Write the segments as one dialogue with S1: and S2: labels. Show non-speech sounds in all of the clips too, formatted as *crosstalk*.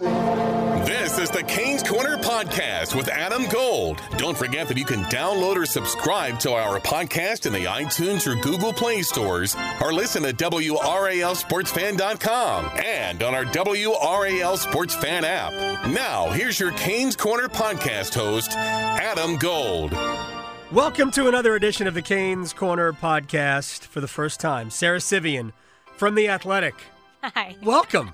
S1: This is the Canes Corner Podcast with Adam Gold. Don't forget that you can download or subscribe to our podcast in the iTunes or Google Play stores, or listen at WRALSportsFan.com and on our WRAL Sports Fan app. Now, here's your Canes Corner Podcast host, Adam Gold.
S2: Welcome to another edition of the Canes Corner Podcast for the first time. Sara Civian from The Athletic. *laughs*
S3: Hi.
S2: Welcome.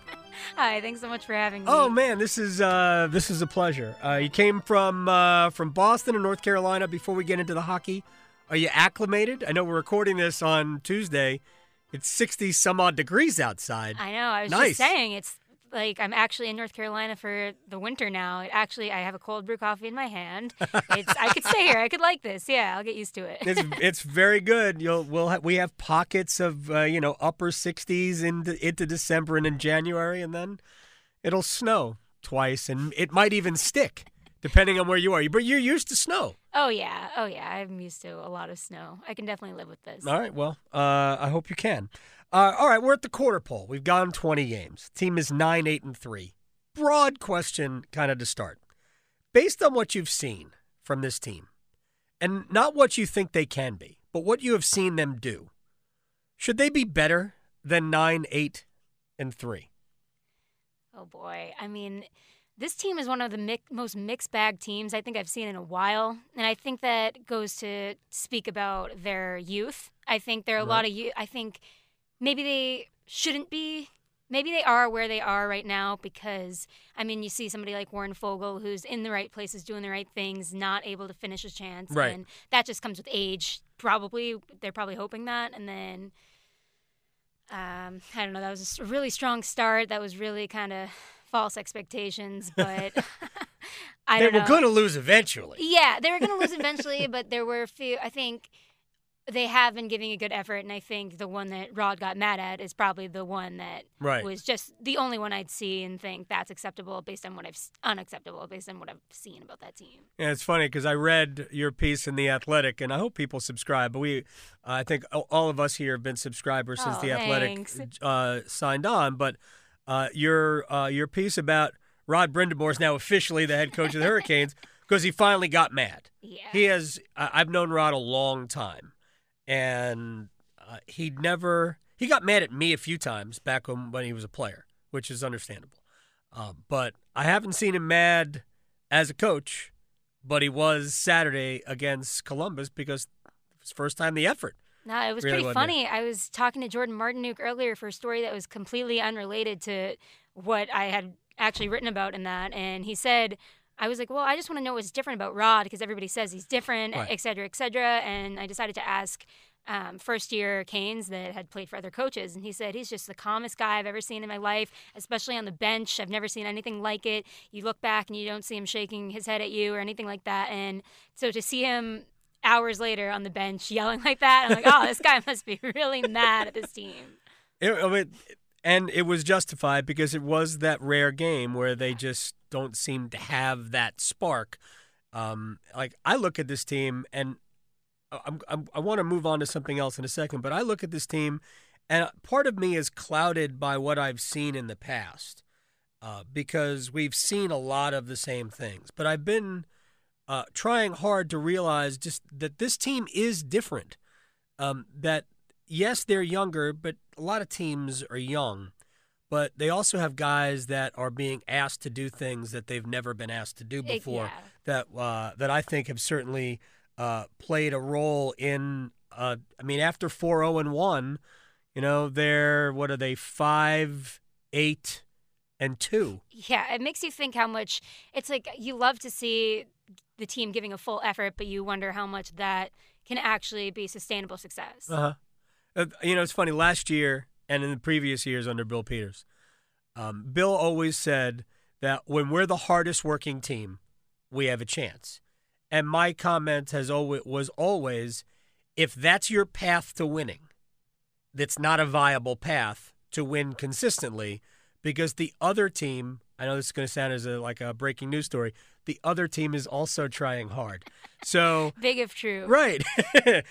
S3: Hi. Thanks so much for having me.
S2: Oh man, this is uh, this is a pleasure. Uh, you came from uh, from Boston and North Carolina. Before we get into the hockey, are you acclimated? I know we're recording this on Tuesday. It's sixty some odd degrees outside.
S3: I know. I was
S2: Nice.
S3: just saying it's like I'm actually in North Carolina for the winter now. It actually, I have a cold brew coffee in my hand. It's I could stay here. I could like this. Yeah, I'll get used to it.
S2: it's *laughs* it's very good. You'll we'll ha- we have pockets of uh, you know upper 60s into into December and in January, and then it'll snow twice, and it might even stick depending on where you are. But you're used to snow.
S3: oh yeah. Oh yeah. I'm used to a lot of snow. I can definitely live with this.
S2: All right. Well, uh, I hope you can. Uh, all right, we're at the quarter pole. We've gone 20 games. Team is nine, eight, and three. Broad question, kind of to start. Based on what you've seen from this team, and not what you think they can be, but what you have seen them do, should they be better than nine, eight, and three?
S3: Oh boy. I mean, this team is one of the mi- most mixed bag teams I think I've seen in a while, and I think that goes to speak about their youth. I think there are a lot of you. I think maybe they shouldn't be. Maybe they are where they are right now because I mean, you see somebody like Warren Foegele who's in the right places, doing the right things, not able to finish a chance,
S2: Right.
S3: and that just comes with age. Probably they're probably hoping that, and then um, I don't know. That was a really strong start. That was really kind of false expectations, *laughs* but *laughs* I
S2: they
S3: don't know.
S2: were going to lose eventually.
S3: Yeah, they were going to lose *laughs* eventually, but there were a few. I think they have been giving a good effort, and I think the one that Rod got mad at is probably the one that
S2: Right.
S3: was just the only one I'd see and think that's acceptable based on what I've unacceptable based on what I've seen about that team.
S2: Yeah, it's funny because I read your piece in the Athletic, and I hope people subscribe. But we, I think all- of us here have been subscribers since
S3: Oh,
S2: the Athletic uh, signed on. But uh, your uh, your piece about Rod Brind'Amour is now officially the head coach of the *laughs* Hurricanes because he finally got mad.
S3: Yeah.
S2: He has. I I've known Rod a long time, and uh, he never. He got mad at me a few times back when, when he was a player, which is understandable. Um, but I haven't seen him mad as a coach. But he was Saturday against Columbus because it was first time the effort.
S3: No, it was
S2: Really
S3: pretty funny. I was talking to Jordan Martinook earlier for a story that was completely unrelated to what I had actually written about in that, and he said, "I was like, well, I just want to know what's different about Rod because everybody says he's different,
S2: Right.
S3: et cetera, et cetera." And I decided to ask. Um, first year Canes that had played for other coaches, and he said he's just the calmest guy I've ever seen in my life, especially on the bench. I've never seen anything like it. You look back and you don't see him shaking his head at you or anything like that. And so to see him hours later on the bench yelling like that. I'm like, oh, this guy must be really mad at this team.
S2: It, I mean, and it was justified because it was that rare game where they just don't seem to have that spark. Um, like I look at this team, and I'm, I'm, I want to move on to something else in a second, but I look at this team, and part of me is clouded by what I've seen in the past, uh, because we've seen a lot of the same things. But I've been uh, trying hard to realize just that this team is different. Um, that yes, they're younger, but a lot of teams are young. But they also have guys that are being asked to do things that they've never been asked to do before.
S3: yeah.
S2: That uh, that I think have certainly uh, played a role in. Uh, I mean, after four zero and one, you know, they're what are they five, eight, and two.
S3: Yeah, it makes you think how much it's like you love to see the team giving a full effort, but you wonder how much that can actually be sustainable success.
S2: Uh-huh. Uh You know, it's funny. Last year and in the previous years under Bill Peters, um, Bill always said that when we're the hardest working team, we have a chance. And my comment has always was always if that's your path to winning, that's not a viable path to win consistently because the other team, I know this is going to sound as a, like a breaking news story, the other team is also trying hard. So *laughs*
S3: Big if true.
S2: Right. *laughs*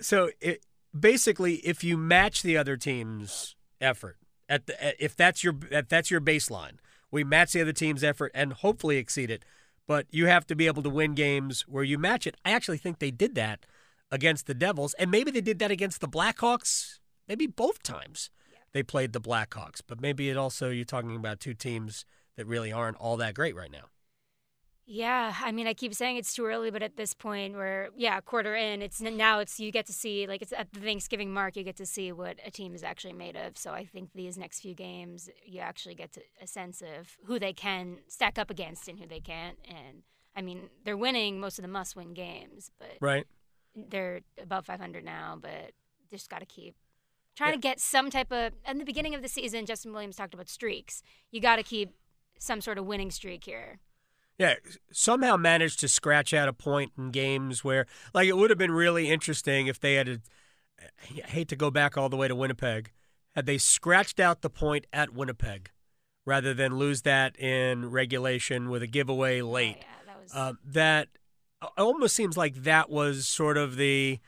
S2: So it, basically, if you match the other team's effort, at the, if that's your if that's your baseline, we match the other team's effort and hopefully exceed it. But you have to be able to win games where you match it. I actually think they did that against the Devils, and maybe they did that against the Blackhawks. Maybe both times they played the Blackhawks, but maybe it also you're talking about two teams that really aren't all that great right now.
S3: Yeah, I mean, I keep saying it's too early, but at this point, we're yeah, quarter in. It's now it's you get to see like it's at the Thanksgiving mark, you get to see what a team is actually made of. So I think these next few games, you actually get to, a sense of who they can stack up against and who they can't. And I mean, they're winning most of the must-win games, but
S2: Right.
S3: they're above 500 now. But just got to keep trying to get some type of. In the beginning of the season, Justin Williams talked about streaks. You got to keep some sort of winning streak here.
S2: Yeah, somehow managed to scratch out a point in games where, like, it would have been really interesting if they had. A, I hate to go back all the way to Winnipeg. Had they scratched out the point at Winnipeg, rather than lose that in regulation with a giveaway late,
S3: Oh, yeah, that was.
S2: uh, that almost seems like that was sort of the.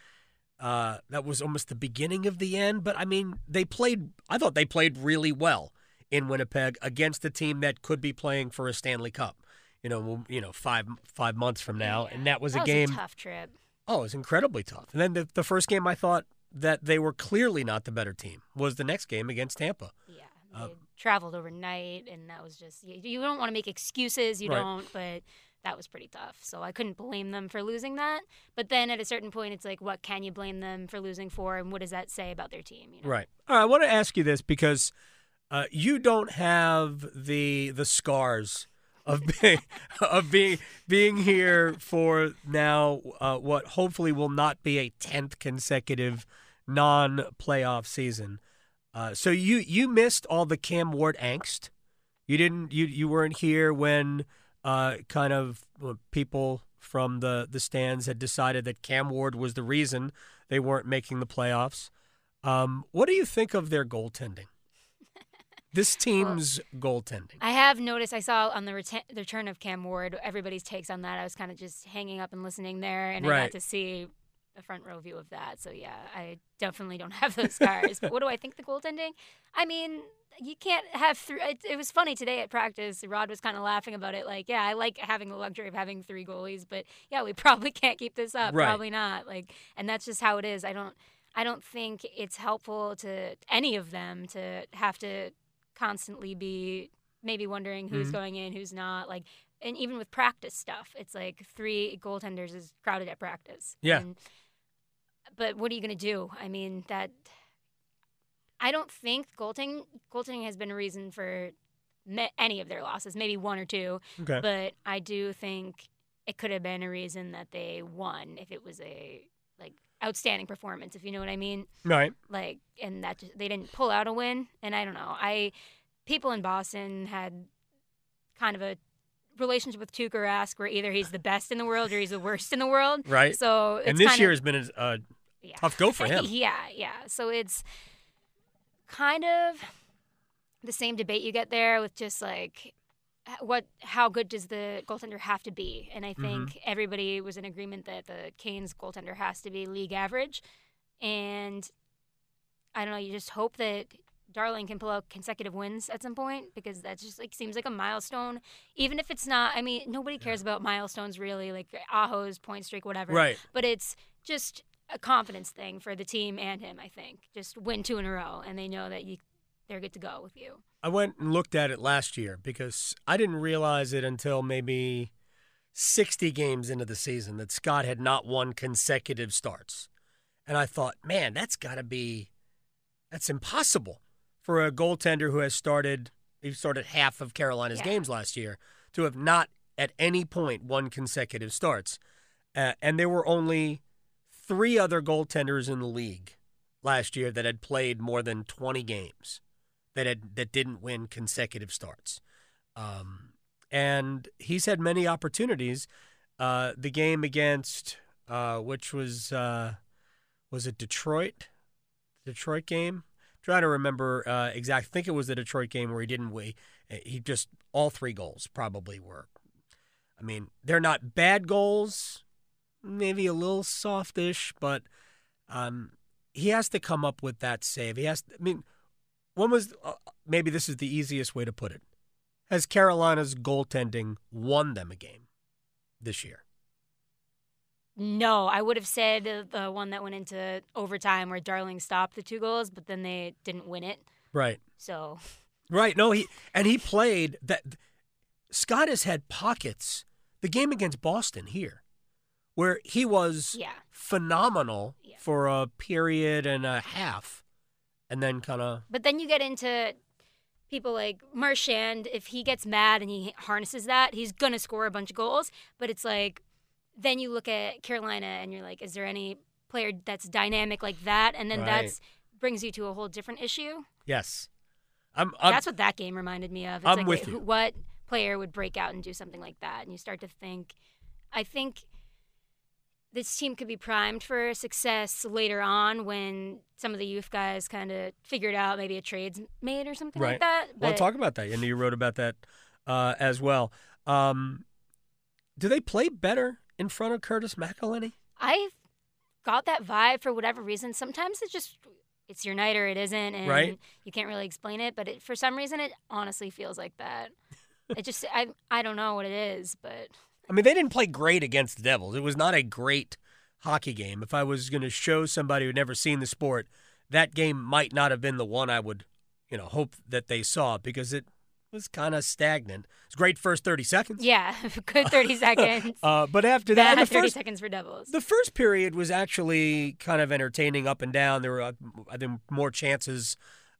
S2: Uh, that was almost the beginning of the end, but I mean, they played. I thought they played really well in Winnipeg against a team that could be playing for a Stanley Cup. You know, you know, five five months from now, and that was
S3: that
S2: a game.
S3: tough trip.
S2: Oh, it was incredibly tough. And then the, the first game, I thought that they were clearly not the better team. Was the next game against Tampa?
S3: Yeah,
S2: Uh,
S3: they traveled overnight, and that was just you, you don't want to make excuses. You
S2: Right.
S3: don't, but that was pretty tough. So I couldn't blame them for losing that. But then at a certain point, it's like, what can you blame them for losing for, and what does that say about their team? You know?
S2: Right. All right. I want to ask you this because uh, you don't have the the scars of being *laughs* of being being here for now. Uh, what hopefully will not be a tenth consecutive non-playoff season. Uh, so you you missed all the Cam Ward angst. You didn't. You you weren't here when uh, kind of people from the the stands had decided that Cam Ward was the reason they weren't making the playoffs. Um, what do you think of their goaltending? This team's goaltending.
S3: I have noticed. I saw on the reten- the return of Cam Ward, everybody's takes on that. I was kind of just hanging up and listening there, and I got to see a front row view of that. So yeah, I definitely don't *laughs* have those scars. but what do I think the goaltending? I mean, you can't have three. It, it was funny today at practice. Rod was kind of laughing about it. Like, yeah, I like having the luxury of having three goalies, but yeah, we *laughs* probably can't keep this up.
S2: Right.
S3: Probably not. Like, and that's just how it is. I don't. I don't think it's helpful to any of them to have to constantly be maybe wondering who's
S2: Mhm.
S3: going in, who's not. Like, and even with practice stuff, it's like three goaltenders is crowded at practice.
S2: Yeah.
S3: And, but what are you going to do? I mean, that. I don't think goaltending goaltending has been a reason for me, any of their losses. Maybe one or two,
S2: Okay.
S3: but I do think it could have been a reason that they won if it was a like outstanding performance. If you know what I mean
S2: Right.
S3: like and that just, they didn't pull out a win and i don't know i people in boston had kind of a relationship with Tuukka Rask where either he's the best in the world or he's the worst in the world *laughs*
S2: Right.
S3: so it's
S2: and this year
S3: of,
S2: has been a, a
S3: yeah.
S2: tough go for him.
S3: yeah yeah so it's kind of the same debate you get there with just like what how good does the goaltender have to be and i think
S2: Mm-hmm.
S3: everybody was in agreement that the canes goaltender has to be league average and i don't know you just hope that darling can pull out consecutive wins at some point because that just like seems like a milestone even if it's not i mean nobody cares about milestones really like aho's point streak whatever
S2: Right.
S3: but it's just a confidence thing for the team and him. I think just win two in a row, and they know that you they're good to go with you.
S2: I went and looked at it last year because I didn't realize it until maybe 60 games into the season that Scott had not won consecutive starts. And I thought, man, that's got to be that's impossible for a goaltender who has started he started half of Carolina's
S3: Yeah.
S2: games last year to have not at any point won consecutive starts. Uh, and there were only three other goaltenders in the league last year that had played more than 20 games that had that didn't win consecutive starts. Um, and he's had many opportunities. Uh, the game against uh, which was uh, was it Detroit? Detroit game. trying to remember uh, exactly. I think it was the Detroit game where he didn't wait. He just all three goals probably were. I mean, they're not bad goals. Maybe a little softish, but um, he has to come up with that save. He has. I mean, when was uh, maybe this is the easiest way to put it? Has Carolina's goaltending won them a game this year?
S3: No, I would have said the one that went into overtime where Darling stopped the two goals, but then they didn't win it.
S2: Right.
S3: So.
S2: Right. No, he and he played that. Scott has had pockets. The game against Boston here, where he was
S3: yeah.
S2: phenomenal
S3: Yeah.
S2: for a period and a half, and then kind of
S3: But then you get into people like Marchand. If he gets mad and he harnesses that, he's gonna score a bunch of goals. But it's like, then you look at Carolina and you're like, is there any player that's dynamic like that? And then
S2: Right.
S3: that's brings you to a whole different issue.
S2: yes. I'm, I'm
S3: that's what that game reminded me of. It's
S2: I'm
S3: like,
S2: with
S3: wait,
S2: you.
S3: what player would break out and do something like that? And you start to think, I think this team could be primed for success later on when some of the youth guys kind of figured out maybe a trade's made or something
S2: Right.
S3: like that.
S2: Well,
S3: But
S2: talk about that. And you wrote about that uh, as well. Um, do they play better in front of Curtis McElhinney?
S3: I got that vibe for whatever reason. Sometimes it's just it's your night or it isn't, and
S2: Right.
S3: you can't really explain it. But it, for some reason, it honestly feels like that. *laughs* it just I I don't know what it is, but
S2: I mean, they didn't play great against the Devils. It was not a great hockey game. If I was going to show somebody who'd never seen the sport, that game might not have been the one I would, you know, hope that they saw because it was kind of stagnant. It's great first 30 seconds.
S3: yeah, *laughs* good thirty *laughs* seconds.
S2: Uh, but after that, the
S3: thirty
S2: first,
S3: seconds for Devils.
S2: the first period was actually kind of entertaining up and down. There were, uh, I think, more chances,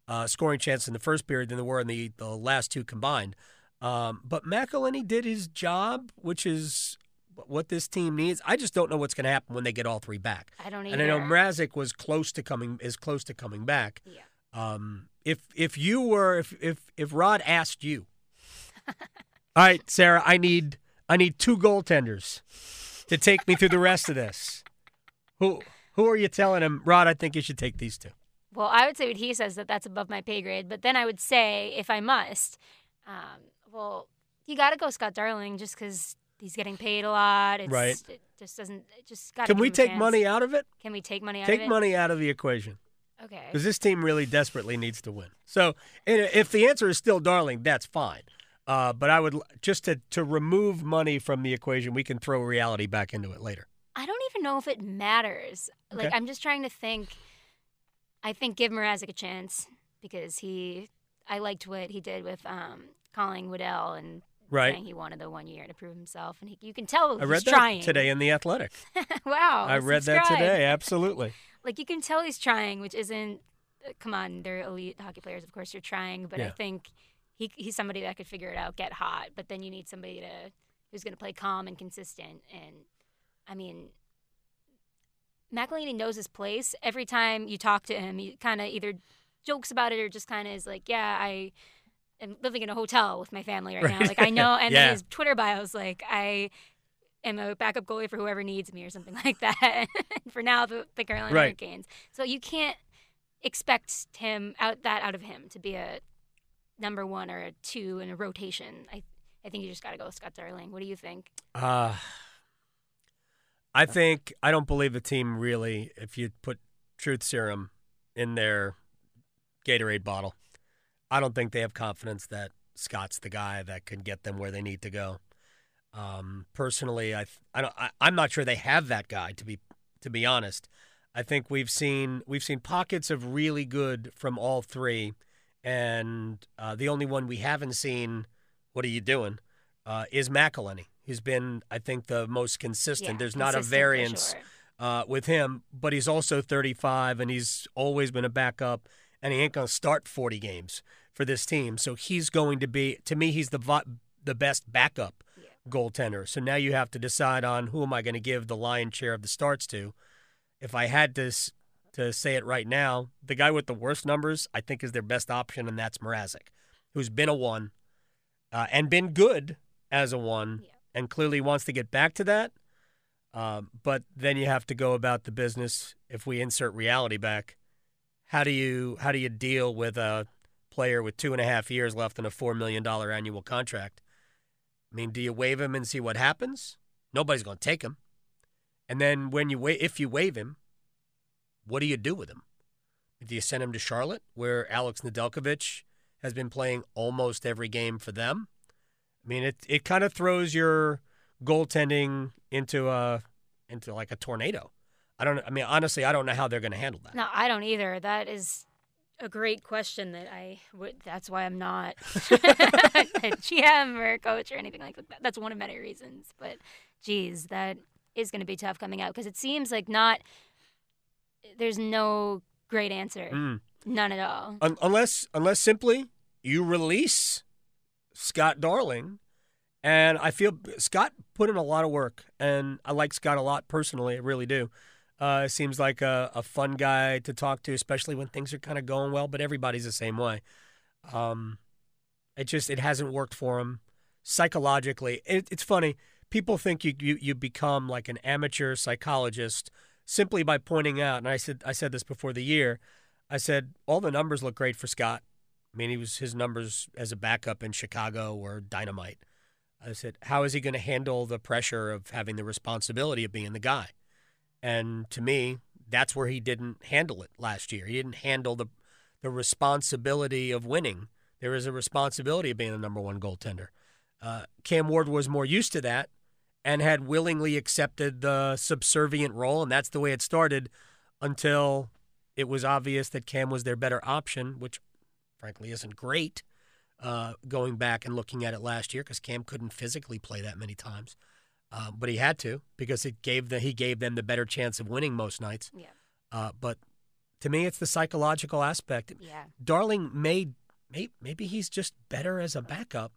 S2: uh, scoring chances in the first period than there were in the, the last two combined. Um, but McElhinney did his job, which is what this team needs. I just don't know what's going to happen when they get all three back.
S3: I don't
S2: And I know
S3: either.
S2: Mrazek was close to coming is close to coming back.
S3: Yeah.
S2: Um, if if you were if if if Rod asked you, *laughs* all right, Sara, I need I need two goaltenders to take me through the rest of this. Who who are you telling him, Rod? I think you should take these two.
S3: Well, I would say what he says that that's above my pay grade, but then I would say if I must, um, well, you got to go Scott Darling just because he's getting paid a lot. It's,
S2: Right.
S3: It just doesn't. It just got.
S2: Can we take money out of it?
S3: Can we take money out
S2: Take
S3: of it?
S2: money out of the equation
S3: Okay.
S2: because this team really desperately needs to win. So, and if the answer is still Darling, that's fine. Uh, but I would just to to remove money from the equation, we can throw reality back into it later.
S3: I don't even know if it matters. Like
S2: Okay.
S3: I'm just trying to think. I think give Mrazek a chance because he. I liked what he did with um, calling Waddell and
S2: Right.
S3: saying he wanted the one year to prove himself, and he, you can tell
S2: I
S3: he's
S2: read that
S3: trying
S2: today in the Athletic. *laughs*
S3: wow,
S2: I read that today. *laughs* Absolutely.
S3: Like you can tell he's trying, which isn't. uh, Come on, they're elite hockey players. Of course, you're trying, but I think he he's somebody that could figure it out, get hot. But then you need somebody to who's going to play calm and consistent. And I mean, McElhinney knows his place. Every time you talk to him, he kind of either jokes about it or just kind of is like, "Yeah, I am living in a hotel with my family right, *laughs* now." Like I know, and
S2: Yeah.
S3: his Twitter bio is like, "I." am a backup goalie for whoever needs me or something *laughs* like that. *laughs* for now, the, the Carolina
S2: Right.
S3: Hurricanes. So you can't expect him out that out of him to be a number one or a two in a rotation. I I think you just got to go with Scott Darling. What do you think?
S2: Uh, I think I don't believe the team really. If you put truth serum in their Gatorade bottle, I don't think they have confidence that Scott's the guy that can get them where they need to go. Um, personally, I, I don't. I, I'm not sure they have that guy to be to be honest. I think we've seen we've seen pockets of really good from all three, and uh, the only one we haven't seen. What are you doing? Uh, is McElhinney. He's been, I think, the most consistent.
S3: Yeah,
S2: There's not a
S3: consistent
S2: variance
S3: sure.
S2: uh, with him, but he's also 35 and he's always been a backup, and he ain't going to start 40 games for this team. So he's going to be, to me, he's the the best backup goaltender. So now you have to decide on who am I going to give the lion's share of the starts to. If I had to to say it right now, the guy with the worst numbers, I think, is their best option, and that's Mrazek, who's been a one uh, and been good as a one,
S3: Yeah.
S2: and clearly wants to get back to that. Um, but then you have to go about the business. If we insert reality back, how do you how do you deal with a player with two and a half years left on a four million dollar annual contract? I mean, do you waive him and see what happens? Nobody's going to take him. And then when you wa- if you waive him, what do you do with him? Do you send him to Charlotte, where Alex Nedeljkovic has been playing almost every game for them? I mean, it it kind of throws your goaltending into a into like a tornado. I don't. I mean, honestly, I don't know how they're going to handle that.
S3: No, I don't either. That is a great question that I would. That's why I'm not *laughs* *laughs* a GM or a coach or anything like that. That's one of many reasons. But, geez, that is going to be tough coming out because it seems like not. There's no great answer.
S2: Mm.
S3: None at all.
S2: Un- unless unless simply you release Scott Darling, and I feel Scott put in a lot of work, and I like Scott a lot personally. I really do. Uh, seems like a, a fun guy to talk to, especially when things are kind of going well. But everybody's the same way. Um, it just it hasn't worked for him psychologically. It, it's funny. People think you, you you become like an amateur psychologist simply by pointing out. And I said I said this before the year. I said all the numbers look great for Scott. I mean, he was his numbers as a backup in Chicago were dynamite. I said, how is he going to handle the pressure of having the responsibility of being the guy? And to me, that's where he didn't handle it last year. He didn't handle the the responsibility of winning. There is a responsibility of being the number one goaltender. Uh, Cam Ward was more used to that and had willingly accepted the subservient role, and that's the way it started until it was obvious that Cam was their better option, which frankly isn't great. Uh, going back and looking at it last year, because Cam couldn't physically play that many times, uh, but he had to because it gave the he gave them the better chance of winning most nights.
S3: Yeah.
S2: Uh, but to me, it's the psychological aspect.
S3: Yeah.
S2: Darling may, may maybe he's just better as a backup,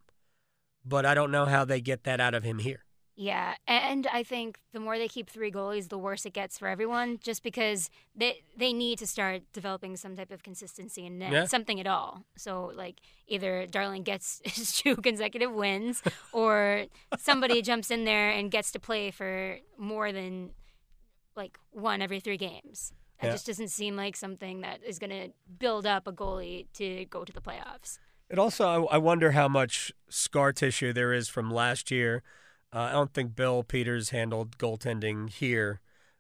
S2: but I don't know how they get that out of him here.
S3: Yeah, and I think the more they keep three goalies, the worse it gets for everyone. Just because they they need to start developing some type of consistency and
S2: Yeah.
S3: something at all. So like either Darling gets *laughs* his two consecutive wins, or somebody *laughs* jumps in there and gets to play for more than like one every three games. That
S2: Yeah.
S3: just doesn't seem like something that is going to build up a goalie to go to the playoffs.
S2: It also, I I wonder how much scar tissue there is from last year. Uh, I don't think Bill Peters handled goaltending here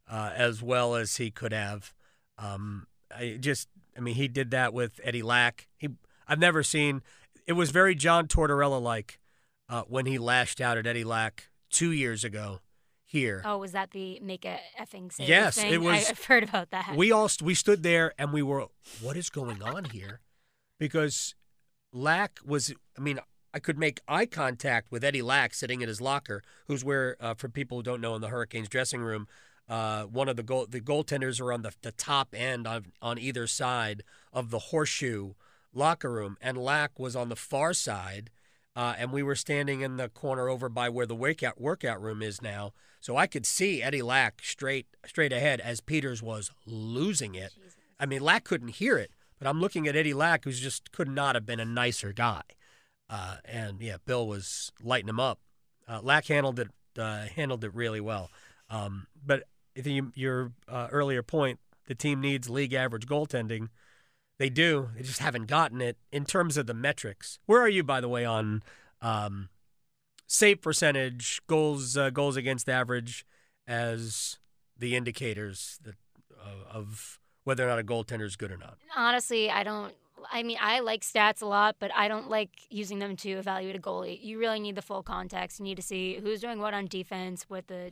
S2: uh, as well as he could have. Um, I just, I mean, he did that with Eddie Lack. He, I've never seen. It was very John Tortorella like uh, when he lashed out at Eddie Lack two years ago here.
S3: Oh, was that the make a effing save?
S2: Yes,
S3: thing?
S2: it was- *laughs*
S3: I've heard about that.
S2: We all st- we stood there and we were, what is going on here? Because Lack was, I mean, I could make eye contact with Eddie Lack sitting in his locker, who's where, uh, for people who don't know, in the Hurricanes dressing room, uh, one of the goal the goaltenders are on the, the top end on on either side of the horseshoe locker room, and Lack was on the far side. Uh, and we were standing in the corner over by where the workout workout room is now, so I could see Eddie Lack straight straight ahead as Peters was losing it. I mean, Lack couldn't hear it, but I'm looking at Eddie Lack, who's just could not have been a nicer guy. Uh, and yeah, Bill was lighting him up. Uh, Lack handled it uh, handled it really well. Um, but your uh, earlier point, the team needs league average goaltending. They do. They just haven't gotten it in terms of the metrics. Where are you, by the way, on um, save percentage, goals uh, goals against average, as the indicators that uh, of whether or not a goaltender is good or not?
S3: Honestly, I don't. I mean, I like stats a lot, but I don't like using them to evaluate a goalie. You really need the full context. You need to see who's doing what on defense, what the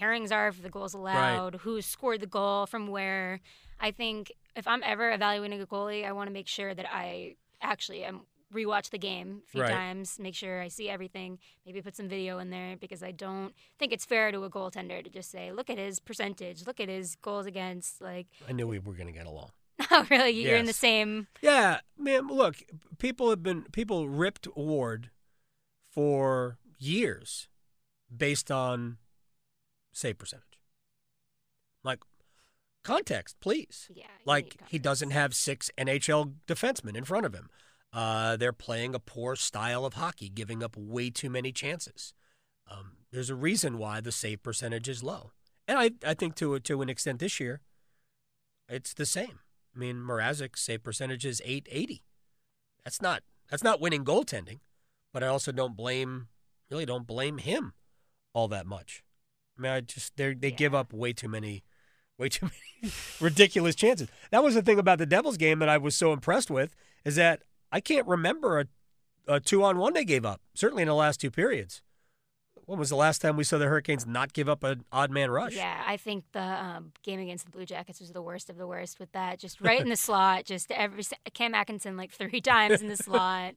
S3: pairings are for the goals allowed, who scored the goal from where. I think if I'm ever evaluating a goalie, I want to make sure that I actually am rewatch the game a few
S2: Right.
S3: times, make sure I see everything, maybe put some video in there because I don't think it's fair to a goaltender to just say, look at his percentage, look at his goals against. Like,
S2: I knew we were going to get along. *laughs*
S3: oh, really? You're in the same.
S2: Yeah, man. Look, people have been people ripped Ward for years based on save percentage. Like context, please.
S3: Yeah.
S2: Like he doesn't have six NHL defensemen in front of him. Uh, they're playing a poor style of hockey, giving up way too many chances. Um, there's a reason why the save percentage is low, and I I think to to an extent this year, it's the same. I mean, Mrazek's save percentage is 880. That's not that's not winning goaltending, but I also don't blame really don't blame him all that much. I mean, I just they they give up way too many way too *laughs* many ridiculous chances. That was the thing about the Devils game that I was so impressed with is that I can't remember a, a two on one they gave up. Certainly in the last two periods. When was the last time we saw the Hurricanes not give up an odd man rush?
S3: Yeah, I think the um, game against the Blue Jackets was the worst of the worst with that. Just right in the *laughs* slot, just every Cam Atkinson like three *laughs* times in the slot.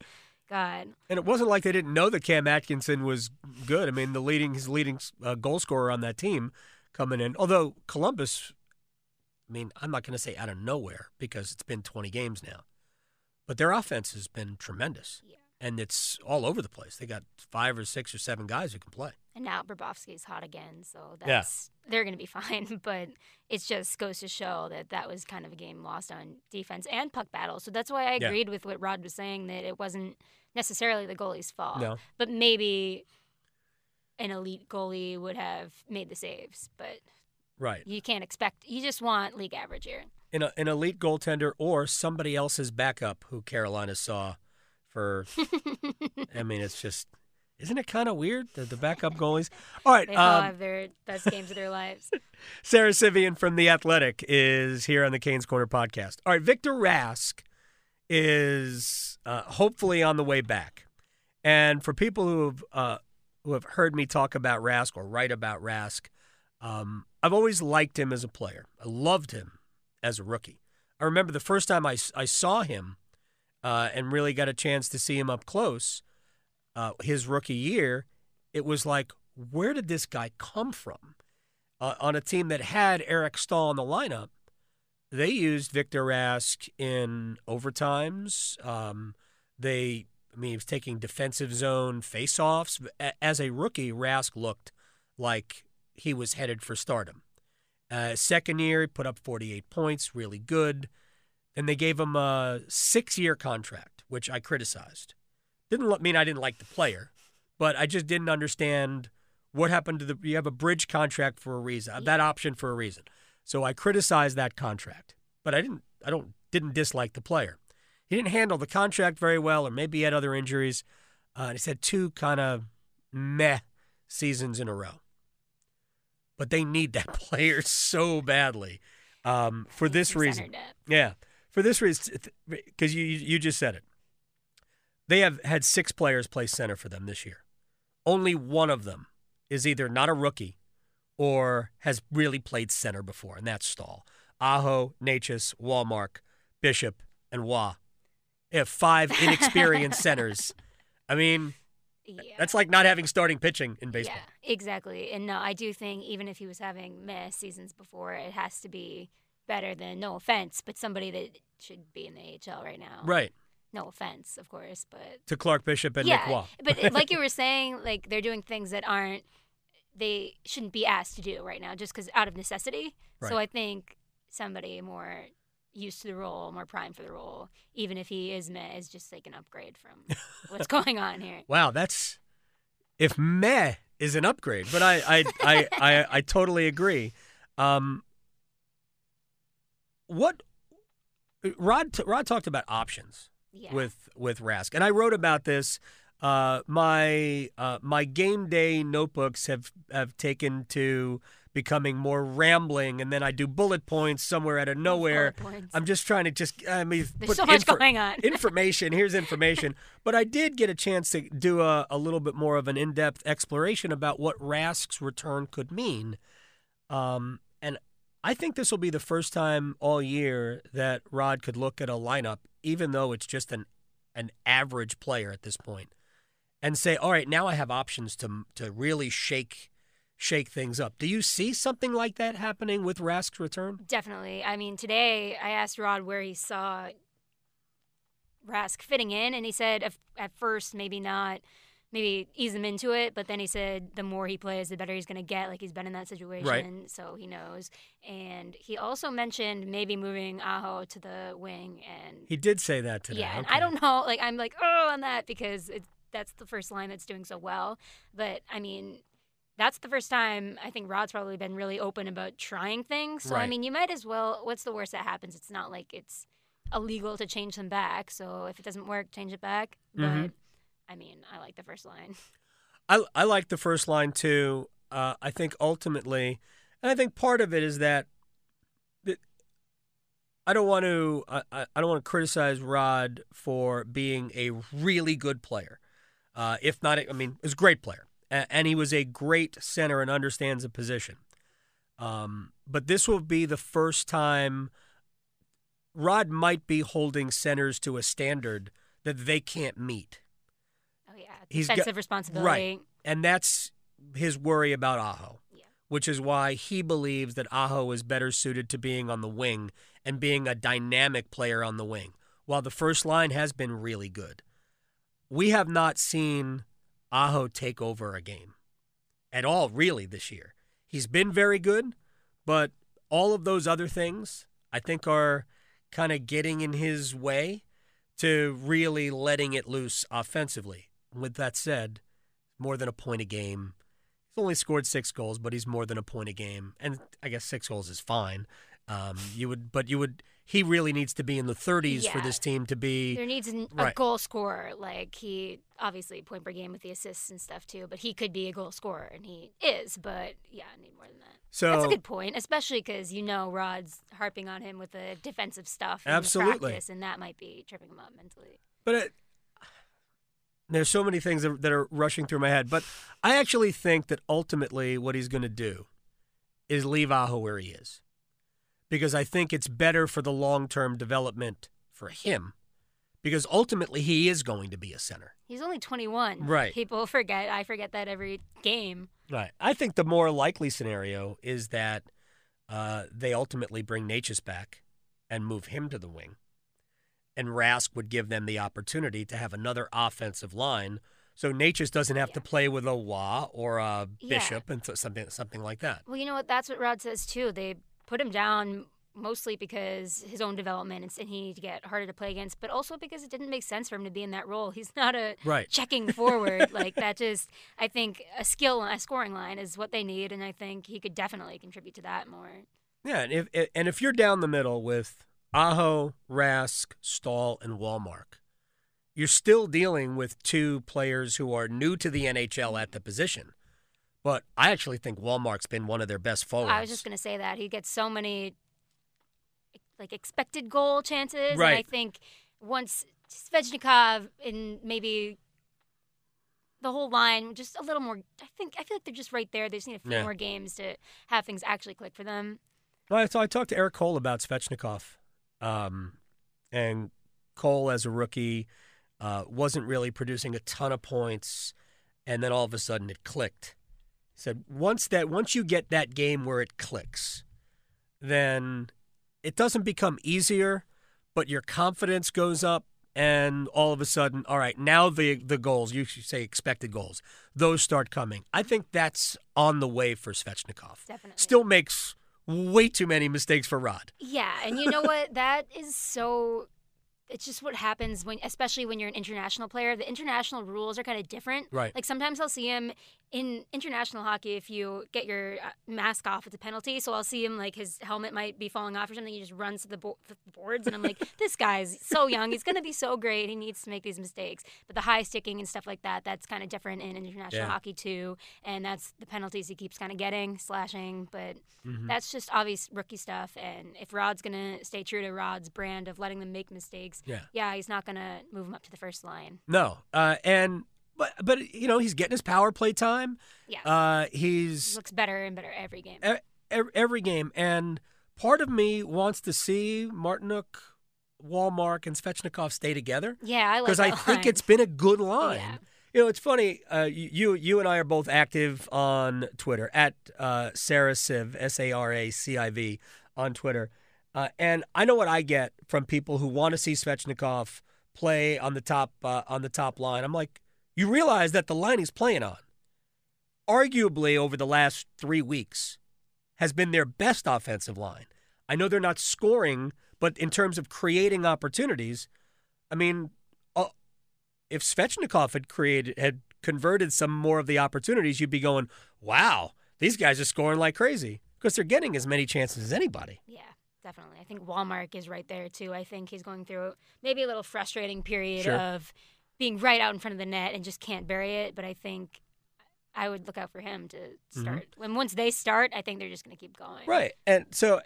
S3: God,
S2: And it wasn't like they didn't know that Cam Atkinson was good. I mean, the leading his leading uh, goal scorer on that team coming in. Although Columbus, I mean, I'm not going to say out of nowhere because it's been 20 games now, but their offense has been tremendous,
S3: yeah.
S2: And it's all over the place. They got five or six or seven guys who can play.
S3: And now Bobrovsky's hot again, so
S2: Yeah.
S3: they're going to be *laughs* fine. But it just goes to show that that was kind of a game lost on defense and puck battle. So that's why I
S2: Yeah.
S3: agreed with what Rod was saying that it wasn't necessarily the goalie's fault,
S2: No.
S3: but maybe an elite goalie would have made the saves. But
S2: Right.
S3: you can't expect. You just want league average here.
S2: In a, an elite goaltender or somebody else's backup who Carolina saw for. *laughs* I mean, it's just. Isn't it kind of weird that the backup goalies? All right.
S3: They all
S2: um,
S3: have their best games of their lives. *laughs*
S2: Sara Civian from The Athletic is here on the Canes Corner podcast. All right, Victor Rask is uh, hopefully on the way back. And for people who have, uh, who have heard me talk about Rask or write about Rask, um, I've always liked him as a player. I loved him as a rookie. I remember the first time I, I saw him uh, and really got a chance to see him up close uh, his rookie year, it was like, where did this guy come from? uh, on a team that had Eric Staal in the lineup, they used Victor Rask in overtimes. Um, they, I mean, he was taking defensive zone faceoffs. As a rookie, Rask looked like he was headed for stardom. Uh, second year, he put up 48 points, really good. And they gave him a six-year contract, which I criticized. Didn't mean I didn't like the player, but I just didn't understand what happened to the. You have a bridge contract for a reason, that option for a reason. So I criticized that contract, but I didn't. I don't didn't dislike the player. He didn't handle the contract very well, or maybe he had other injuries. Uh, and he's had two kind of meh seasons in a row. But they need that *laughs* player so badly um, for this reason. Yeah, for this reason, because you you just said it. They have had six players play center for them this year. Only one of them is either not a rookie or has really played center before, and that's Staal. Aho, Necas, Wallmark, Bishop, and Roy. They have five *laughs* inexperienced centers. I mean,
S3: Yeah.
S2: that's like not having starting pitching in baseball.
S3: Yeah, exactly. And no, I do think even if he was having meh seasons before, it has to be better than no offense, but somebody that should be in the AHL right now.
S2: Right.
S3: No offense, of course, but
S2: To Clark Bishop and
S3: yeah.
S2: Nick Roy.
S3: but *laughs* like you were saying, like they're doing things that aren't they shouldn't be asked to do right now, just because out of necessity. So I think somebody more used to the role, more primed for the role, even if he is meh, is just like an upgrade from *laughs* what's going on here.
S2: Wow, that's if meh is an upgrade, but I I I, I, I totally agree. Um, what Rod Rod talked about options
S3: Yeah.
S2: with with Rask, and I wrote about this. Uh, my uh, my game day notebooks have have taken to becoming more rambling, and then I do bullet points somewhere out of nowhere. I'm just trying to just I mean
S3: There's
S2: put
S3: so much
S2: infor-
S3: going on. *laughs*
S2: information. Here's information. But I did get a chance to do a, a little bit more of an in depth exploration about what Rask's return could mean. Um, I think this will be the first time all year that Rod could look at a lineup, even though it's just an an average player at this point, and say, "All right, now I have options to to really shake shake things up." Do you see something like that happening with Rask's return?
S3: Definitely. I mean, today I asked Rod where he saw Rask fitting in, and he said at, at first maybe not maybe ease him into it. But then he said the more he plays, the better he's going to get. Like he's been in that situation, so he knows. And he also mentioned maybe moving Aho to the wing. And
S2: He did say that today.
S3: yeah, and I don't know. Like I'm like oh on that because it, that's the first line that's doing so well. But I mean. That's the first time I think Rod's probably been really open about trying things. So I mean, you might as well. What's the worst that happens? It's not like it's illegal to change them back. So if it doesn't work, change it back.
S2: Mhm.
S3: But I mean, I like the first line. *laughs*
S2: I I like the first line too. Uh, I think ultimately, and I think part of it is that, that I don't want to I, I don't want to criticize Rod for being a really good player. Uh, if not, I mean, he's a great player, and he was a great center and understands the position. Um, but this will be the first time Rod might be holding centers to a standard that they can't meet. He's got-
S3: defensive responsibility.
S2: And that's his worry about Aho,
S3: Yeah.
S2: which is why he believes that Aho is better suited to being on the wing and being a dynamic player on the wing. While the first line has been really good, we have not seen Aho take over a game at all, really, this year. He's been very good, but all of those other things I think are kind of getting in his way to really letting it loose offensively. With that said, more than a point a game. He's only scored six goals, but he's more than a point a game, and I guess six goals is fine. Um, you would, but you would. He really needs to be in the 30s for this team to be.
S3: There needs an,
S2: Right.
S3: a goal scorer. Like he obviously point per game with the assists and stuff too, but he could be a goal scorer, and he is. But yeah, I need more than that.
S2: So
S3: That's a good point, especially because you know Rod's harping on him with the defensive stuff.
S2: Absolutely.
S3: practice, and that might be tripping him up mentally.
S2: But it, there's so many things that, that are rushing through my head. But I actually think that ultimately what he's going to do is leave Aho where he is. Because I think it's better for the long term development for him. Because ultimately he is going to be a center.
S3: He's only 21.
S2: Right.
S3: People forget. I forget that every game.
S2: Right. I think the more likely scenario is that uh, they ultimately bring Necas back and move him to the wing. And Rask would give them the opportunity to have another offensive line. So Necas doesn't have to play with a Roy or a
S3: Yeah.
S2: Bishop and th- something something like that.
S3: Well, you know what? That's what Rod says too. They put him down mostly because his own development and- and he needed to get harder to play against, but also because it didn't make sense for him to be in that role. He's not a
S2: Right.
S3: checking forward *laughs* like that. Just I think a skill, a scoring line is what they need, and I think he could definitely contribute to that more.
S2: Yeah, and if and if you're down the middle with Aho, Rask, Staal, and Wallmark, you're still dealing with two players who are new to the NHL at the position. But I actually think Wallmark's been one of their best forwards.
S3: I was just gonna say that he gets so many like expected goal chances, and I think once Svechnikov and maybe the whole line just a little more. I think I feel like they're just right there. They just need a few
S2: Yeah.
S3: more games to have things actually click for them.
S2: Well, so I talked to Erik Cole about Svechnikov, um, and Cole as a rookie uh, wasn't really producing a ton of points, and then all of a sudden it clicked. He said once that once you get that game where it clicks, then it doesn't become easier, but your confidence goes up. And all of a sudden, all right, now the the goals, you should say expected goals, those start coming. I think that's on the way for Svechnikov.
S3: Definitely.
S2: Still makes way too many mistakes for Rod.
S3: Yeah, and you know *laughs* what? That is so. It's just what happens when, especially when you're an international player. The international rules are kind of different.
S2: Right.
S3: Like sometimes I'll see him in international hockey. If you get your uh, mask off, it's a penalty. So I'll see him like his helmet might be falling off or something. He just runs to the, bo- the boards, and I'm like, *laughs* this guy's so young. He's gonna be so great. He needs to make these mistakes. But the high sticking and stuff like that, that's kind of different in international
S2: Yeah.
S3: hockey too. And that's the penalties he keeps kind of getting, slashing. But
S2: Mm-hmm.
S3: that's just obvious rookie stuff. And if Rod's gonna stay true to Rod's brand of letting them make mistakes,
S2: Yeah.
S3: yeah, he's not gonna move him up to the first line.
S2: No, uh, and but but you know he's getting his power play time.
S3: Yeah,
S2: Uh,
S3: he
S2: he's
S3: looks better and better every game.
S2: e- e- every game, and part of me wants to see Martinook, Wallmark, and Svechnikov stay together
S3: yeah, I like
S2: because I
S3: that
S2: think
S3: line.
S2: it's been a good *laughs* line.
S3: Yeah.
S2: You know, it's funny. Uh, you you and I are both active on Twitter at uh, Sara Civ S A R A C I V on Twitter, uh, and I know what I get from people who want to see Svechnikov play on the top uh, on the top line. I'm like, you realize that the line he's playing on, arguably over the last three weeks, has been their best offensive line. I know they're not scoring, but in terms of creating opportunities, I mean, uh, if Svechnikov had created had converted some more of the opportunities, you'd be going, "Wow, these guys are scoring like crazy." Because they're getting as many chances as anybody.
S3: Yeah, definitely. I think Wallmark is right there too. I think he's going through maybe a little frustrating period
S2: Sure.
S3: of being right out in front of the net and just can't bury it. But I think I would look out for him to start. When once they start, I think they're just going to keep going.
S2: Mm-hmm. Right. And so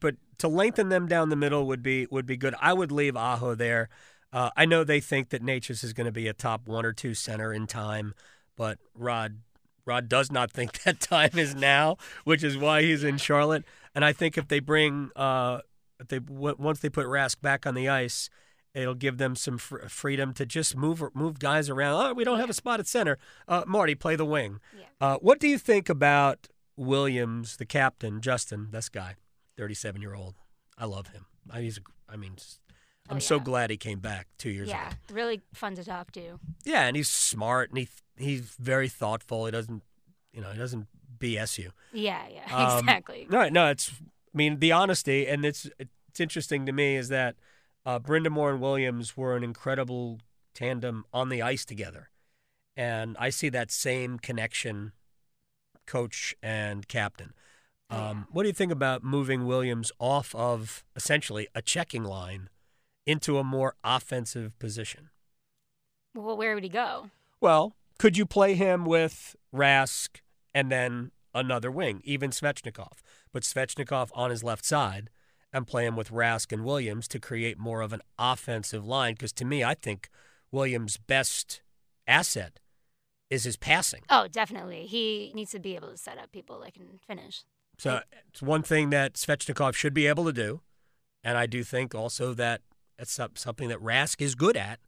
S2: but to lengthen them down the middle would be would be good. I would leave Aho there. Uh, I know they think that Necas is going to be a top one or two center in time, but Rod Rod does not think *laughs* that time is now, which is why he's in Charlotte. And I think if they bring uh, if they w- once they put Rask back on the ice, it'll give them some fr- freedom to just move move guys around. Oh, we don't have a spot at center. Uh, Marty, play the wing.
S3: Yeah.
S2: Uh, what do you think about Williams, the captain, Justin? This guy, thirty-seven year old. I love him. I, he's. A, I mean, I'm
S3: Oh,
S2: so glad he came back two years
S3: Yeah,
S2: ago.
S3: really fun to talk to.
S2: Yeah, and he's smart and he he's very thoughtful. He doesn't, you know, he doesn't BS you.
S3: Yeah, yeah, *laughs*
S2: Um,
S3: exactly.
S2: No, no, it's. I mean, the honesty, and it's it's interesting to me is that uh, Brind'Amour and Williams were an incredible tandem on the ice together, and I see that same connection, coach and captain.
S3: Oh.
S2: Um, what do you think about moving Williams off of essentially a checking line into a more offensive position?
S3: Well, where would he go?
S2: Well, could you play him with Rask and then another wing, even Svechnikov? But Svechnikov on his left side and play him with Rask and Williams to create more of an offensive line. Because to me, I think Williams' best asset is his passing.
S3: Oh, definitely. He needs to be able to set up people that can finish.
S2: So it's one thing that Svechnikov should be able to do. And I do think also that it's something that Rask is good at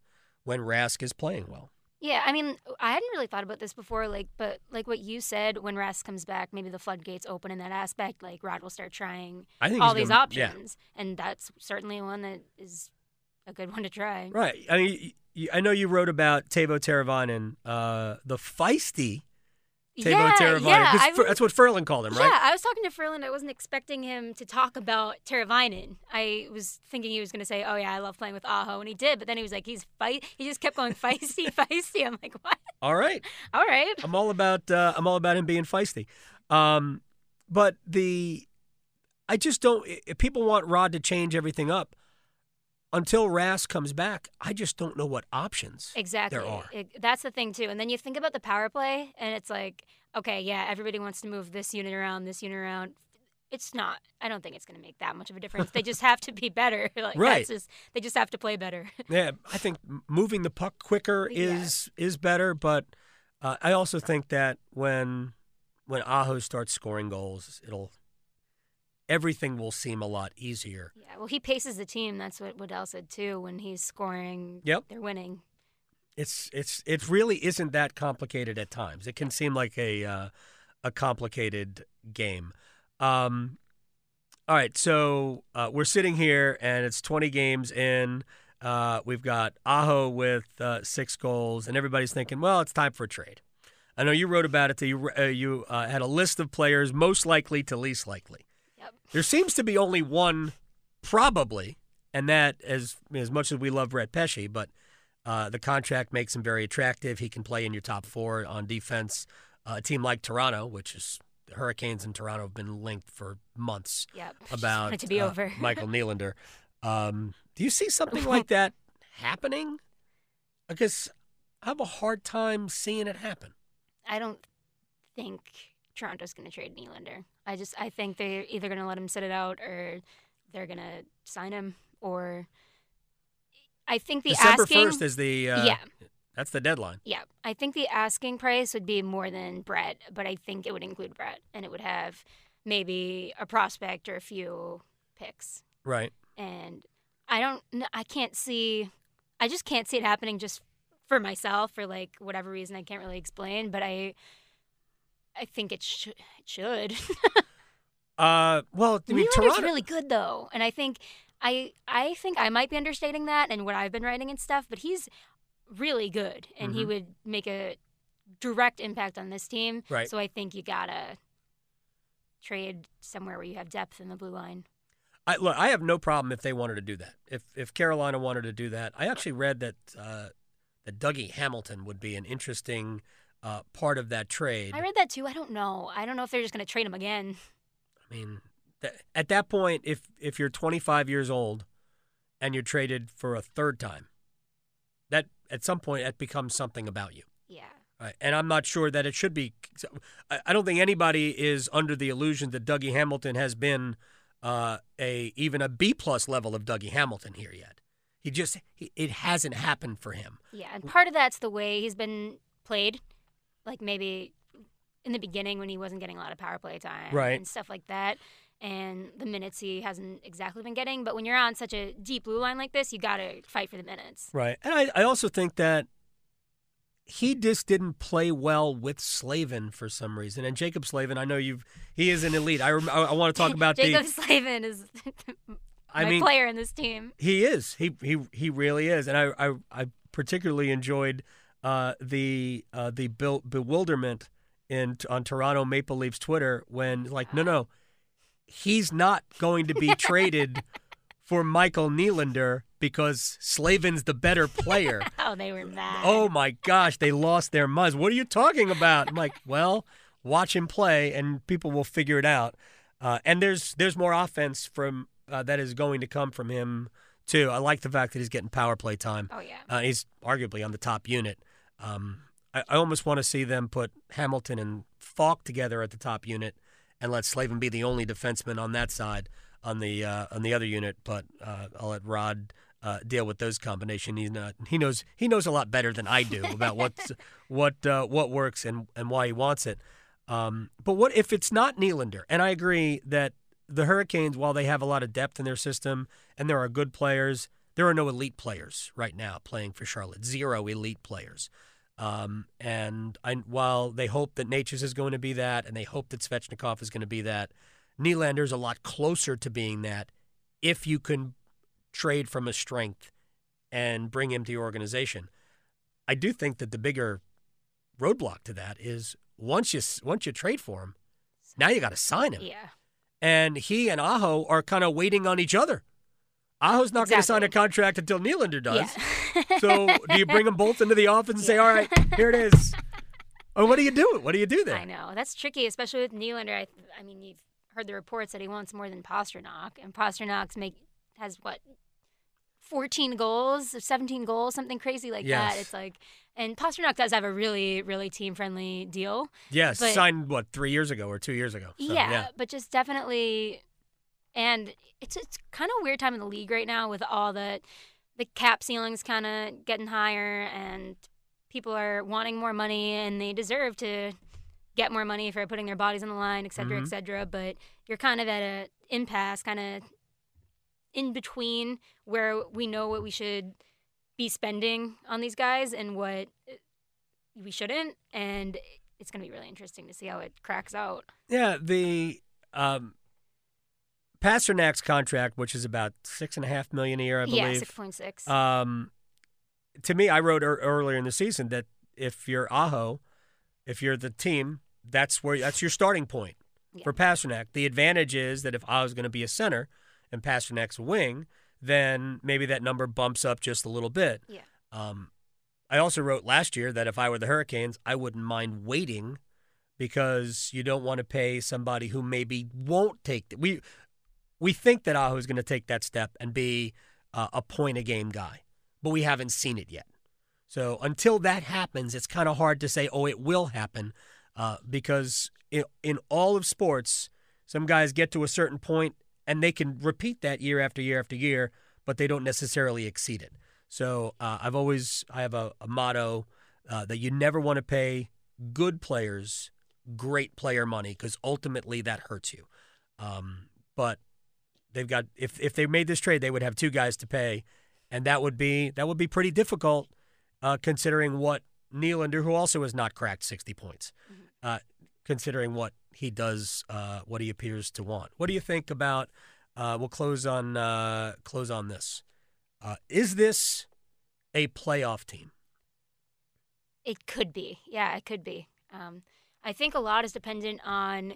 S2: when Rask is playing well.
S3: Yeah, I mean, I hadn't really thought about this before, like, but like what you said, when Rask comes back, maybe the floodgates open in that aspect. Like Rod will start trying
S2: I think
S3: all
S2: he's
S3: these
S2: gonna-
S3: options, and that's certainly one that is a good one to try.
S2: Right. I mean, y- y- I know you wrote about Teuvo Teravainen, uh, the feisty Teuvo
S3: yeah, yeah,
S2: 'cause
S3: I was-
S2: that's what Ferland called him, right? Yeah.
S3: I was talking to Ferland. I wasn't expecting him to talk about Teravainen. I was thinking he was going to say, "Oh yeah, I love playing with Aho," and he did. But then he was like, "He's fight." He just kept going *laughs* feisty, feisty. I'm like, "What?
S2: All right. *laughs*
S3: All right."
S2: I'm all about uh, I'm all about him being feisty. Um, but the I just don't. If people want Rod to change everything up until Rask comes back, I just don't know what options
S3: Exactly.
S2: there are.
S3: It- that's the thing too. And then you think about the power play, and it's like, okay, yeah, everybody wants to move this unit around, this unit around. It's not. I don't think it's going to make that much of a difference. they just have to be better. *laughs* like,
S2: Right.
S3: That's just, they just have to play better. *laughs*
S2: Yeah, I think moving the puck quicker
S3: Yeah.
S2: is is better, but uh, I also think that when when Aho starts scoring goals, it'll everything will seem a lot easier.
S3: yeah. Well, he paces the team. That's what Waddell said too. When he's scoring,
S2: Yep.
S3: they're winning.
S2: It's it's it really isn't that complicated at times. It can seem like a uh, a complicated game. Um, all right, so uh, we're sitting here and it's 20 games in. Uh, we've got Aho with uh, six goals, and everybody's thinking, well, it's time for a trade. I know you wrote about it. That you uh, you uh, had a list of players most likely to least likely.
S3: Yep.
S2: There seems to be only one, probably, and that as as much as we love Brett Pesce, but uh, the contract makes him very attractive. He can play in your top four on defense. Uh, a team like Toronto, which is the Hurricanes in Toronto, have been linked for months
S3: Yep.
S2: About
S3: to be
S2: uh,
S3: over. *laughs*
S2: Michael Nylander. Um, do you see something like that happening? Because I have a hard time seeing it happen.
S3: I don't think Toronto's going to trade Nylander. I just I think they're either going to let him sit it out or they're going to sign him or I think the
S2: December
S3: asking
S2: first is the uh,
S3: yeah
S2: That's the deadline.
S3: yeah I think the asking price would be more than Brett, but I think it would include Brett and it would have maybe a prospect or a few picks
S2: Right.
S3: and I don't I can't see I just can't see it happening just for myself for like whatever reason I can't really explain but I I think it, sh- it should. *laughs*
S2: Uh, well, I mean, Toronto.
S3: really good though, and I think I I think I might be understating that and what I've been writing and stuff, but he's really good, and he
S2: Mhm.
S3: would make a direct impact on this team.
S2: Right.
S3: So I think you gotta trade somewhere where you have depth in the blue line.
S2: I, look, I have no problem if they wanted to do that. If if Carolina wanted to do that, I actually read that uh, that Dougie Hamilton would be an interesting uh, part of that trade.
S3: I read that too. I don't know. I don't know if they're just gonna trade him again.
S2: I mean, th- at that point, if if you're 25 years old and you're traded for a third time, that at some point that becomes something about you.
S3: Yeah.
S2: Right. And I'm not sure that it should be. I I don't think anybody is under the illusion that Dougie Hamilton has been uh, a even a B plus level of Dougie Hamilton here yet. He just he, it hasn't happened for him.
S3: Yeah, and part of that's the way he's been played. Like maybe in the beginning when he wasn't getting a lot of power play time
S2: Right.
S3: and stuff like that. And the minutes he hasn't exactly been getting. But when you're on such a deep blue line like this, you got to fight for the minutes.
S2: Right. And I, I also think that he just didn't play well with Slavin for some reason. And Jacob Slavin, I know you've he is an elite. I rem, I, I want to talk *laughs* about
S3: Jacob
S2: the.
S3: Slavin is *laughs*
S2: I
S3: my
S2: mean,
S3: player in this team.
S2: He is. He he he really is. And I I, I particularly enjoyed uh, the uh, the be- bewilderment in on Toronto Maple Leafs Twitter when like no no, he's not going to be *laughs* traded for Michael Nylander because Slavin's the better player. *laughs*
S3: Oh, they were mad.
S2: Oh my gosh, they lost their minds. What are you talking about? I'm like, well, watch him play, and people will figure it out. Uh, and there's there's more offense from uh, that is going to come from him too. I like the fact that he's getting power play time.
S3: Oh, yeah.
S2: Uh, he's arguably on the top unit. Um, I, I almost want to see them put Hamilton and Faulk together at the top unit, and let Slavin be the only defenseman on that side on the uh, on the other unit. But uh, I'll let Rod uh, deal with those combination. He's not. He knows. He knows a lot better than I do about what's *laughs* what uh, what works and and why he wants it. Um, but what if it's not Nylander? And I agree that the Hurricanes, while they have a lot of depth in their system and there are good players, there are no elite players right now playing for Charlotte. Zero elite players. Um, and I, while they hope that Necas is going to be that, and they hope that Svechnikov is going to be that, Nylander's a lot closer to being that if you can trade from a strength and bring him to your organization. I do think that the bigger roadblock to that is once you once you trade for him, now you got to sign him.
S3: Yeah.
S2: And he and Aho are kind of waiting on each other. Aho's not going to sign a contract until Nylander does.
S3: Yeah.
S2: so do you bring them both into the office and say, "All right, here it is"? Or what do you do? What do you do there?
S3: I know that's tricky, especially with Nylander. I, I mean, you've heard the reports that he wants more than Pastrnak, and Pastrnak's make has what, fourteen goals, seventeen goals, something crazy like
S2: Yes.
S3: that. It's like, and Pastrnak does have a really, really team friendly deal.
S2: Yes,
S3: but-
S2: signed what three years ago or two years ago. So,
S3: yeah, but just definitely, and it's it's kind of weird time in the league right now with all the the cap ceilings kind of getting higher, and people are wanting more money, and they deserve to get more money for putting their bodies on the line, et cetera,
S2: Mhm.
S3: et cetera. But you're kind of at a impasse, kind of in between where we know what we should be spending on these guys and what we shouldn't, and it's going to be really interesting to see how it cracks out.
S2: Yeah, the um, Pastrnak's contract, which is about six and a half million a year, I believe.
S3: Yeah, six point six.
S2: Um, to me, I wrote ear- earlier in the season that if you're Aho, if you're the team, that's where that's your starting point
S3: Yeah.
S2: for Pastrnak. The advantage is that if Aho's going to be a center and Pastrnak's a wing, then maybe that number bumps up just a little bit.
S3: Yeah.
S2: Um, I also wrote last year that if I were the Hurricanes, I wouldn't mind waiting because you don't want to pay somebody who maybe won't take the, we we think that Aho is going to take that step and be uh, a point a game guy, but we haven't seen it yet. So until that happens, it's kind of hard to say, oh, it will happen, uh, because in, in all of sports, some guys get to a certain point and they can repeat that year after year after year, but they don't necessarily exceed it. So uh, I've always I have a, a motto uh, that you never want to pay good players great player money because ultimately that hurts you. Um, but they've got if if they made this trade, they would have two guys to pay, and that would be that would be pretty difficult uh, considering what Nylander, who also has not cracked sixty points, uh, considering what he does, uh, what he appears to want. What do you think about? Uh, we'll close on uh, close on this. Uh, is this a playoff team?
S3: It could be. Yeah, it could be. Um, I think a lot is dependent on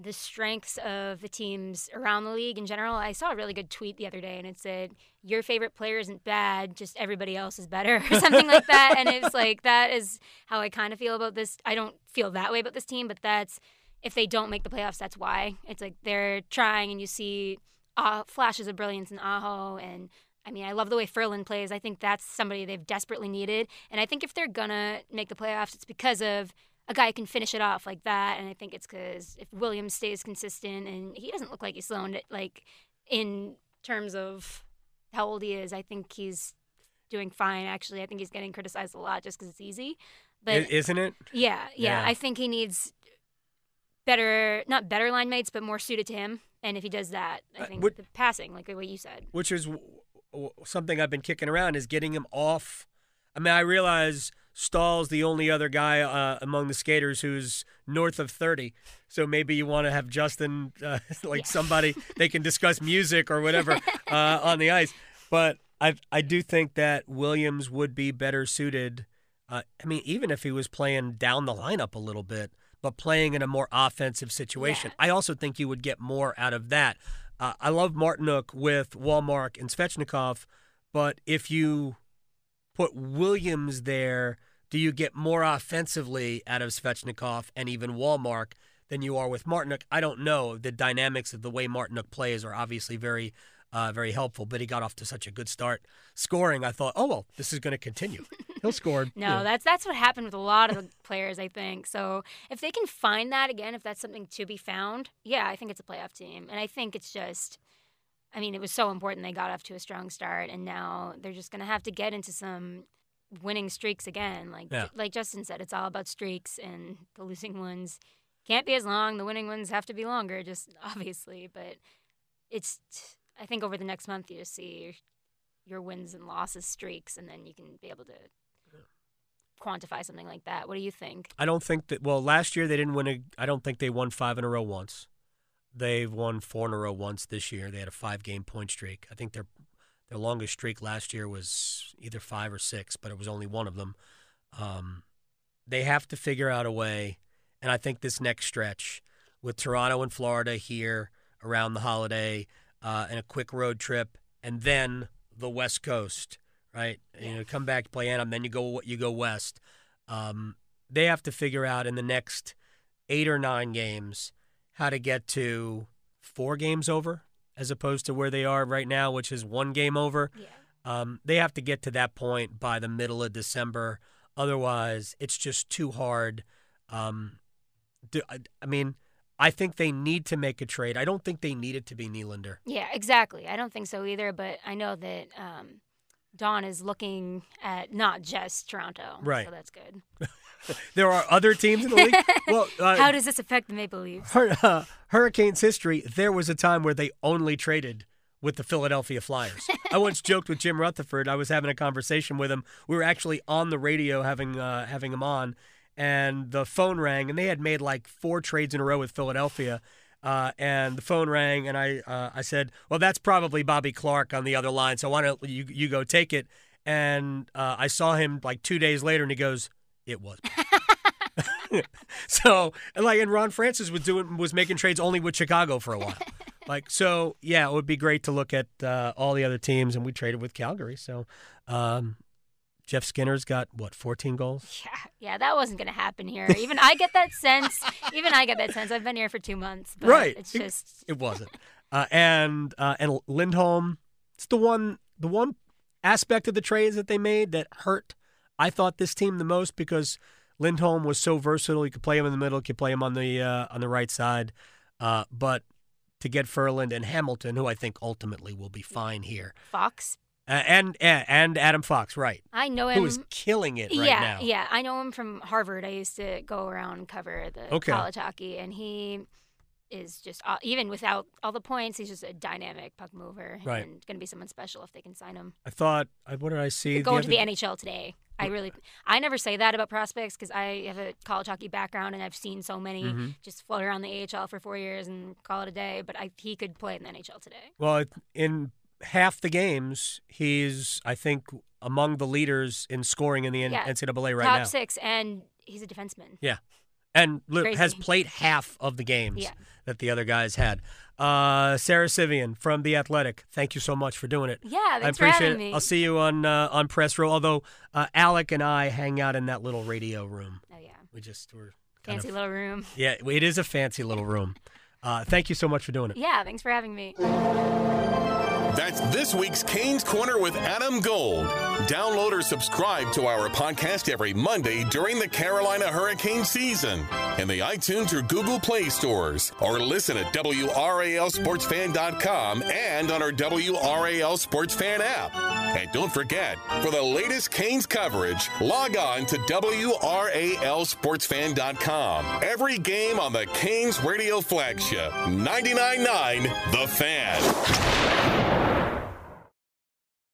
S3: the strengths of the teams around the league in general. I saw a really good tweet the other day, and it said, "Your favorite player isn't bad, just everybody else is better," *laughs* or something like that. And it's like that is how I kind of feel about this. I don't feel that way about this team, but that's if they don't make the playoffs, that's why. It's like they're trying, and you see uh, flashes of brilliance in Aho and I mean, I love the way Ferland plays. I think that's somebody they've desperately needed. And I think if they're going to make the playoffs, it's because of a guy can finish it off like that. And I think it's because if Williams stays consistent and he doesn't look like he's slowing it, like in terms of how old he is, I think he's doing fine, actually. I think he's getting criticized a lot just because it's easy. But
S2: isn't it?
S3: Yeah, yeah,
S2: Yeah.
S3: I think he needs better, not better line mates, but more suited to him. And if he does that, I
S2: Uh,
S3: think
S2: would-
S3: the passing, like what you said.
S2: which is w- w- something I've been kicking around is getting him off. I mean, I realize Staal's the only other guy uh, among the skaters who's north of 30. So maybe you want to have Justin, uh, *laughs* like
S3: Yeah.
S2: somebody *laughs* they can discuss music or whatever uh, on the ice. But I I do think that Williams would be better suited. Uh, I mean, even if he was playing down the lineup a little bit, but playing in a more offensive situation,
S3: Yeah.
S2: I also think you would get more out of that. Uh, I love Martinook with Wallmark and Svechnikov, but if you put Williams there, do you get more offensively out of Svechnikov and even Wallmark than you are with Martinook? I don't know. The dynamics of the way Martinook plays are obviously very, uh, very helpful. But he got off to such a good start scoring. I thought, oh well, this is going to continue. *laughs* He'll score.
S3: No,
S2: know.
S3: that's that's what happened with a lot of the *laughs* players, I think. So if they can find that again, if that's something to be found, yeah, I think it's a playoff team. And I think it's just, I mean, it was so important they got off to a strong start, and now they're just gonna have to get into some winning streaks again. Like
S2: Yeah.
S3: like Justin said, it's all about streaks, and the losing ones can't be as long. The winning ones have to be longer, just *laughs* obviously. But it's, I think over the next month you see your, your wins and losses streaks, and then you can be able to quantify something like that. What do you think?
S2: I don't think that. Well, last year they didn't win a. I don't think they won five in a row once. They've won four in a row once this year. They had a five-game point streak. I think their their longest streak last year was either five or six, but it was only one of them. Um, they have to figure out a way, and I think this next stretch with Toronto and Florida here around the holiday uh, and a quick road trip, and then the West Coast, right? You know, come back play Anaheim, then you go you go west. Um, they have to figure out in the next eight or nine games how to get to four games over as opposed to where they are right now, which is one game over.
S3: Yeah.
S2: Um, they have to get to that point by the middle of December. Otherwise, it's just too hard. Um, do, I, I mean, I think they need to make a trade. I don't think they need it to be Nylander.
S3: Yeah, exactly. I don't think so either, but I know that um, Don is looking at not just Toronto.
S2: Right.
S3: So that's good. *laughs* *laughs*
S2: There are other teams in the league. *laughs* Well, uh,
S3: How does this affect the Maple Leafs?
S2: Hur- uh, Hurricanes history, there was a time where they only traded with the Philadelphia Flyers. I once *laughs* joked with Jim Rutherford. I was having a conversation with him. We were actually on the radio having uh, having him on, and the phone rang, and they had made like four trades in a row with Philadelphia. Uh, and the phone rang, and I uh, I said, "Well, that's probably Bobby Clarke on the other line. So why don't you you go take it?" And uh, I saw him like two days later, and he goes, "It was." *laughs* so and like and Ron Francis was doing was making trades only with Chicago for a while. *laughs* like so yeah, it would be great to look at uh, all the other teams and we traded with Calgary. So um, Jeff Skinner's got what 14 goals. *laughs*
S3: Yeah, yeah, that wasn't going to happen here. Even I get that sense. Even I get that sense. I've been here for two months, but
S2: Right.
S3: it's just
S2: It wasn't. Uh, and uh, and Lindholm, it's the one the one aspect of the trades that they made that hurt. I thought this team the most because Lindholm was so versatile. You could play him in the middle, you could play him on the uh, on the right side. Uh, but to get Ferland and Hamilton, who I think ultimately will be fine here,
S3: Fox.
S2: uh, and and Adam Fox, right,
S3: I know him.
S2: who is killing it right
S3: yeah,
S2: now.
S3: yeah. I know him from Harvard. I used to go around and cover the
S2: Okay.
S3: college hockey, and he is just uh, even without all the points, he's just a dynamic puck mover
S2: Right.
S3: and going to be someone special if they can sign him.
S2: I thought, what did I see?
S3: Going to the NHL today. I really, I never say that about prospects because I have a college hockey background and I've seen so many
S2: Mhm.
S3: just float around the AHL for four years and call it a day. But I, he could play in the NHL today.
S2: Well, in half the games, he's I think among the leaders in scoring in the
S3: Yeah.
S2: NCAA right
S3: Top
S2: now.
S3: six, and he's a defenseman.
S2: Yeah, and has played half of the games
S3: Yeah.
S2: that the other guys had. Uh, Sara Civian from the Athletic, thank you so much for doing it.
S3: Yeah,
S2: I
S3: thanks for
S2: appreciate
S3: having
S2: it.
S3: me.
S2: I'll see you on uh, on press row. Although uh, Alec and I hang out in that little radio room.
S3: Oh yeah,
S2: We just we're kind
S3: fancy
S2: of
S3: little room. *laughs*
S2: yeah. It is a fancy little room. Uh, thank you so much for doing it.
S3: Yeah, thanks for having me.
S1: That's this week's Canes Corner with Adam Gold. Download or subscribe to our podcast every Monday during the Carolina hurricane season in the iTunes or Google Play stores, or listen at WRALSportsFan.com and on our WRAL Sports Fan app. And don't forget, for the latest Canes coverage, log on to WRALSportsFan.com. Every game on the Canes radio flagship, 99.9 The Fan.